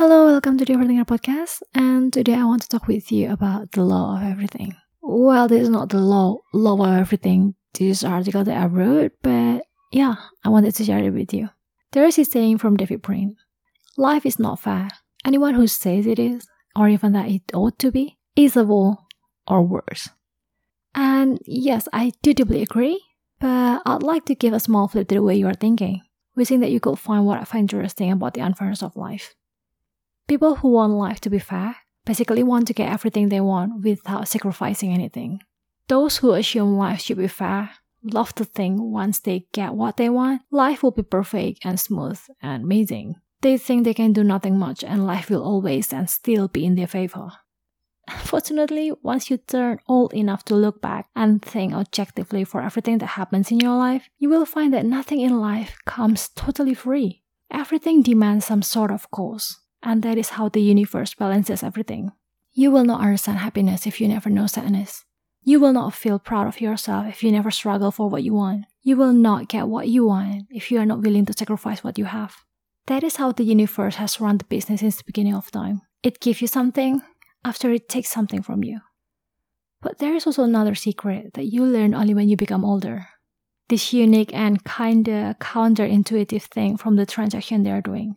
Hello, welcome to the Overthinker podcast. And today I want to talk with you about the law of everything. Well, this is not the law law of everything. This article that I wrote, but yeah, I wanted to share it with you. There is a saying from David Brin: "Life is not fair. Anyone who says it is, or even that it ought to be, is a fool or worse." And yes, I do deeply agree. But I'd like to give a small flip to the way you are thinking, wishing that you could find what I find interesting about the unfairness of life. People who want life to be fair basically want to get everything they want without sacrificing anything. Those who assume life should be fair love to think once they get what they want, life will be perfect and smooth and amazing. They think they can do nothing much and life will always and still be in their favor. Fortunately, once you turn old enough to look back and think objectively for everything that happens in your life, you will find that nothing in life comes totally free. Everything demands some sort of cost and that is how the universe balances everything. You will not understand happiness if you never know sadness. You will not feel proud of yourself if you never struggle for what you want. You will not get what you want if you are not willing to sacrifice what you have. That is how the universe has run the business since the beginning of time. It gives you something after it takes something from you. But there is also another secret that you learn only when you become older. This unique and kinda counterintuitive thing from the transaction they are doing.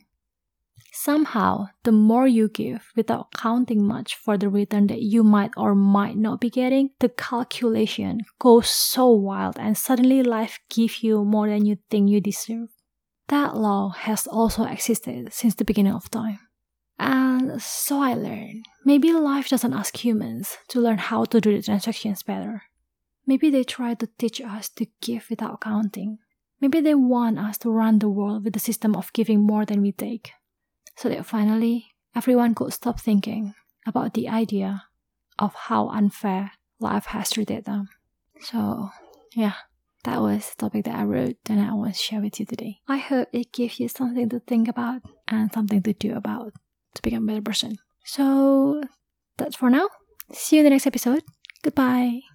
Somehow, the more you give without counting much for the return that you might or might not be getting, the calculation goes so wild and suddenly life gives you more than you think you deserve. That law has also existed since the beginning of time. And so I learned maybe life doesn't ask humans to learn how to do the transactions better. Maybe they try to teach us to give without counting. Maybe they want us to run the world with the system of giving more than we take so that finally everyone could stop thinking about the idea of how unfair life has treated them. So, yeah, that was the topic that I wrote and I want to share with you today. I hope it gives you something to think about and something to do about to become a better person. So, that's for now. See you in the next episode. Goodbye.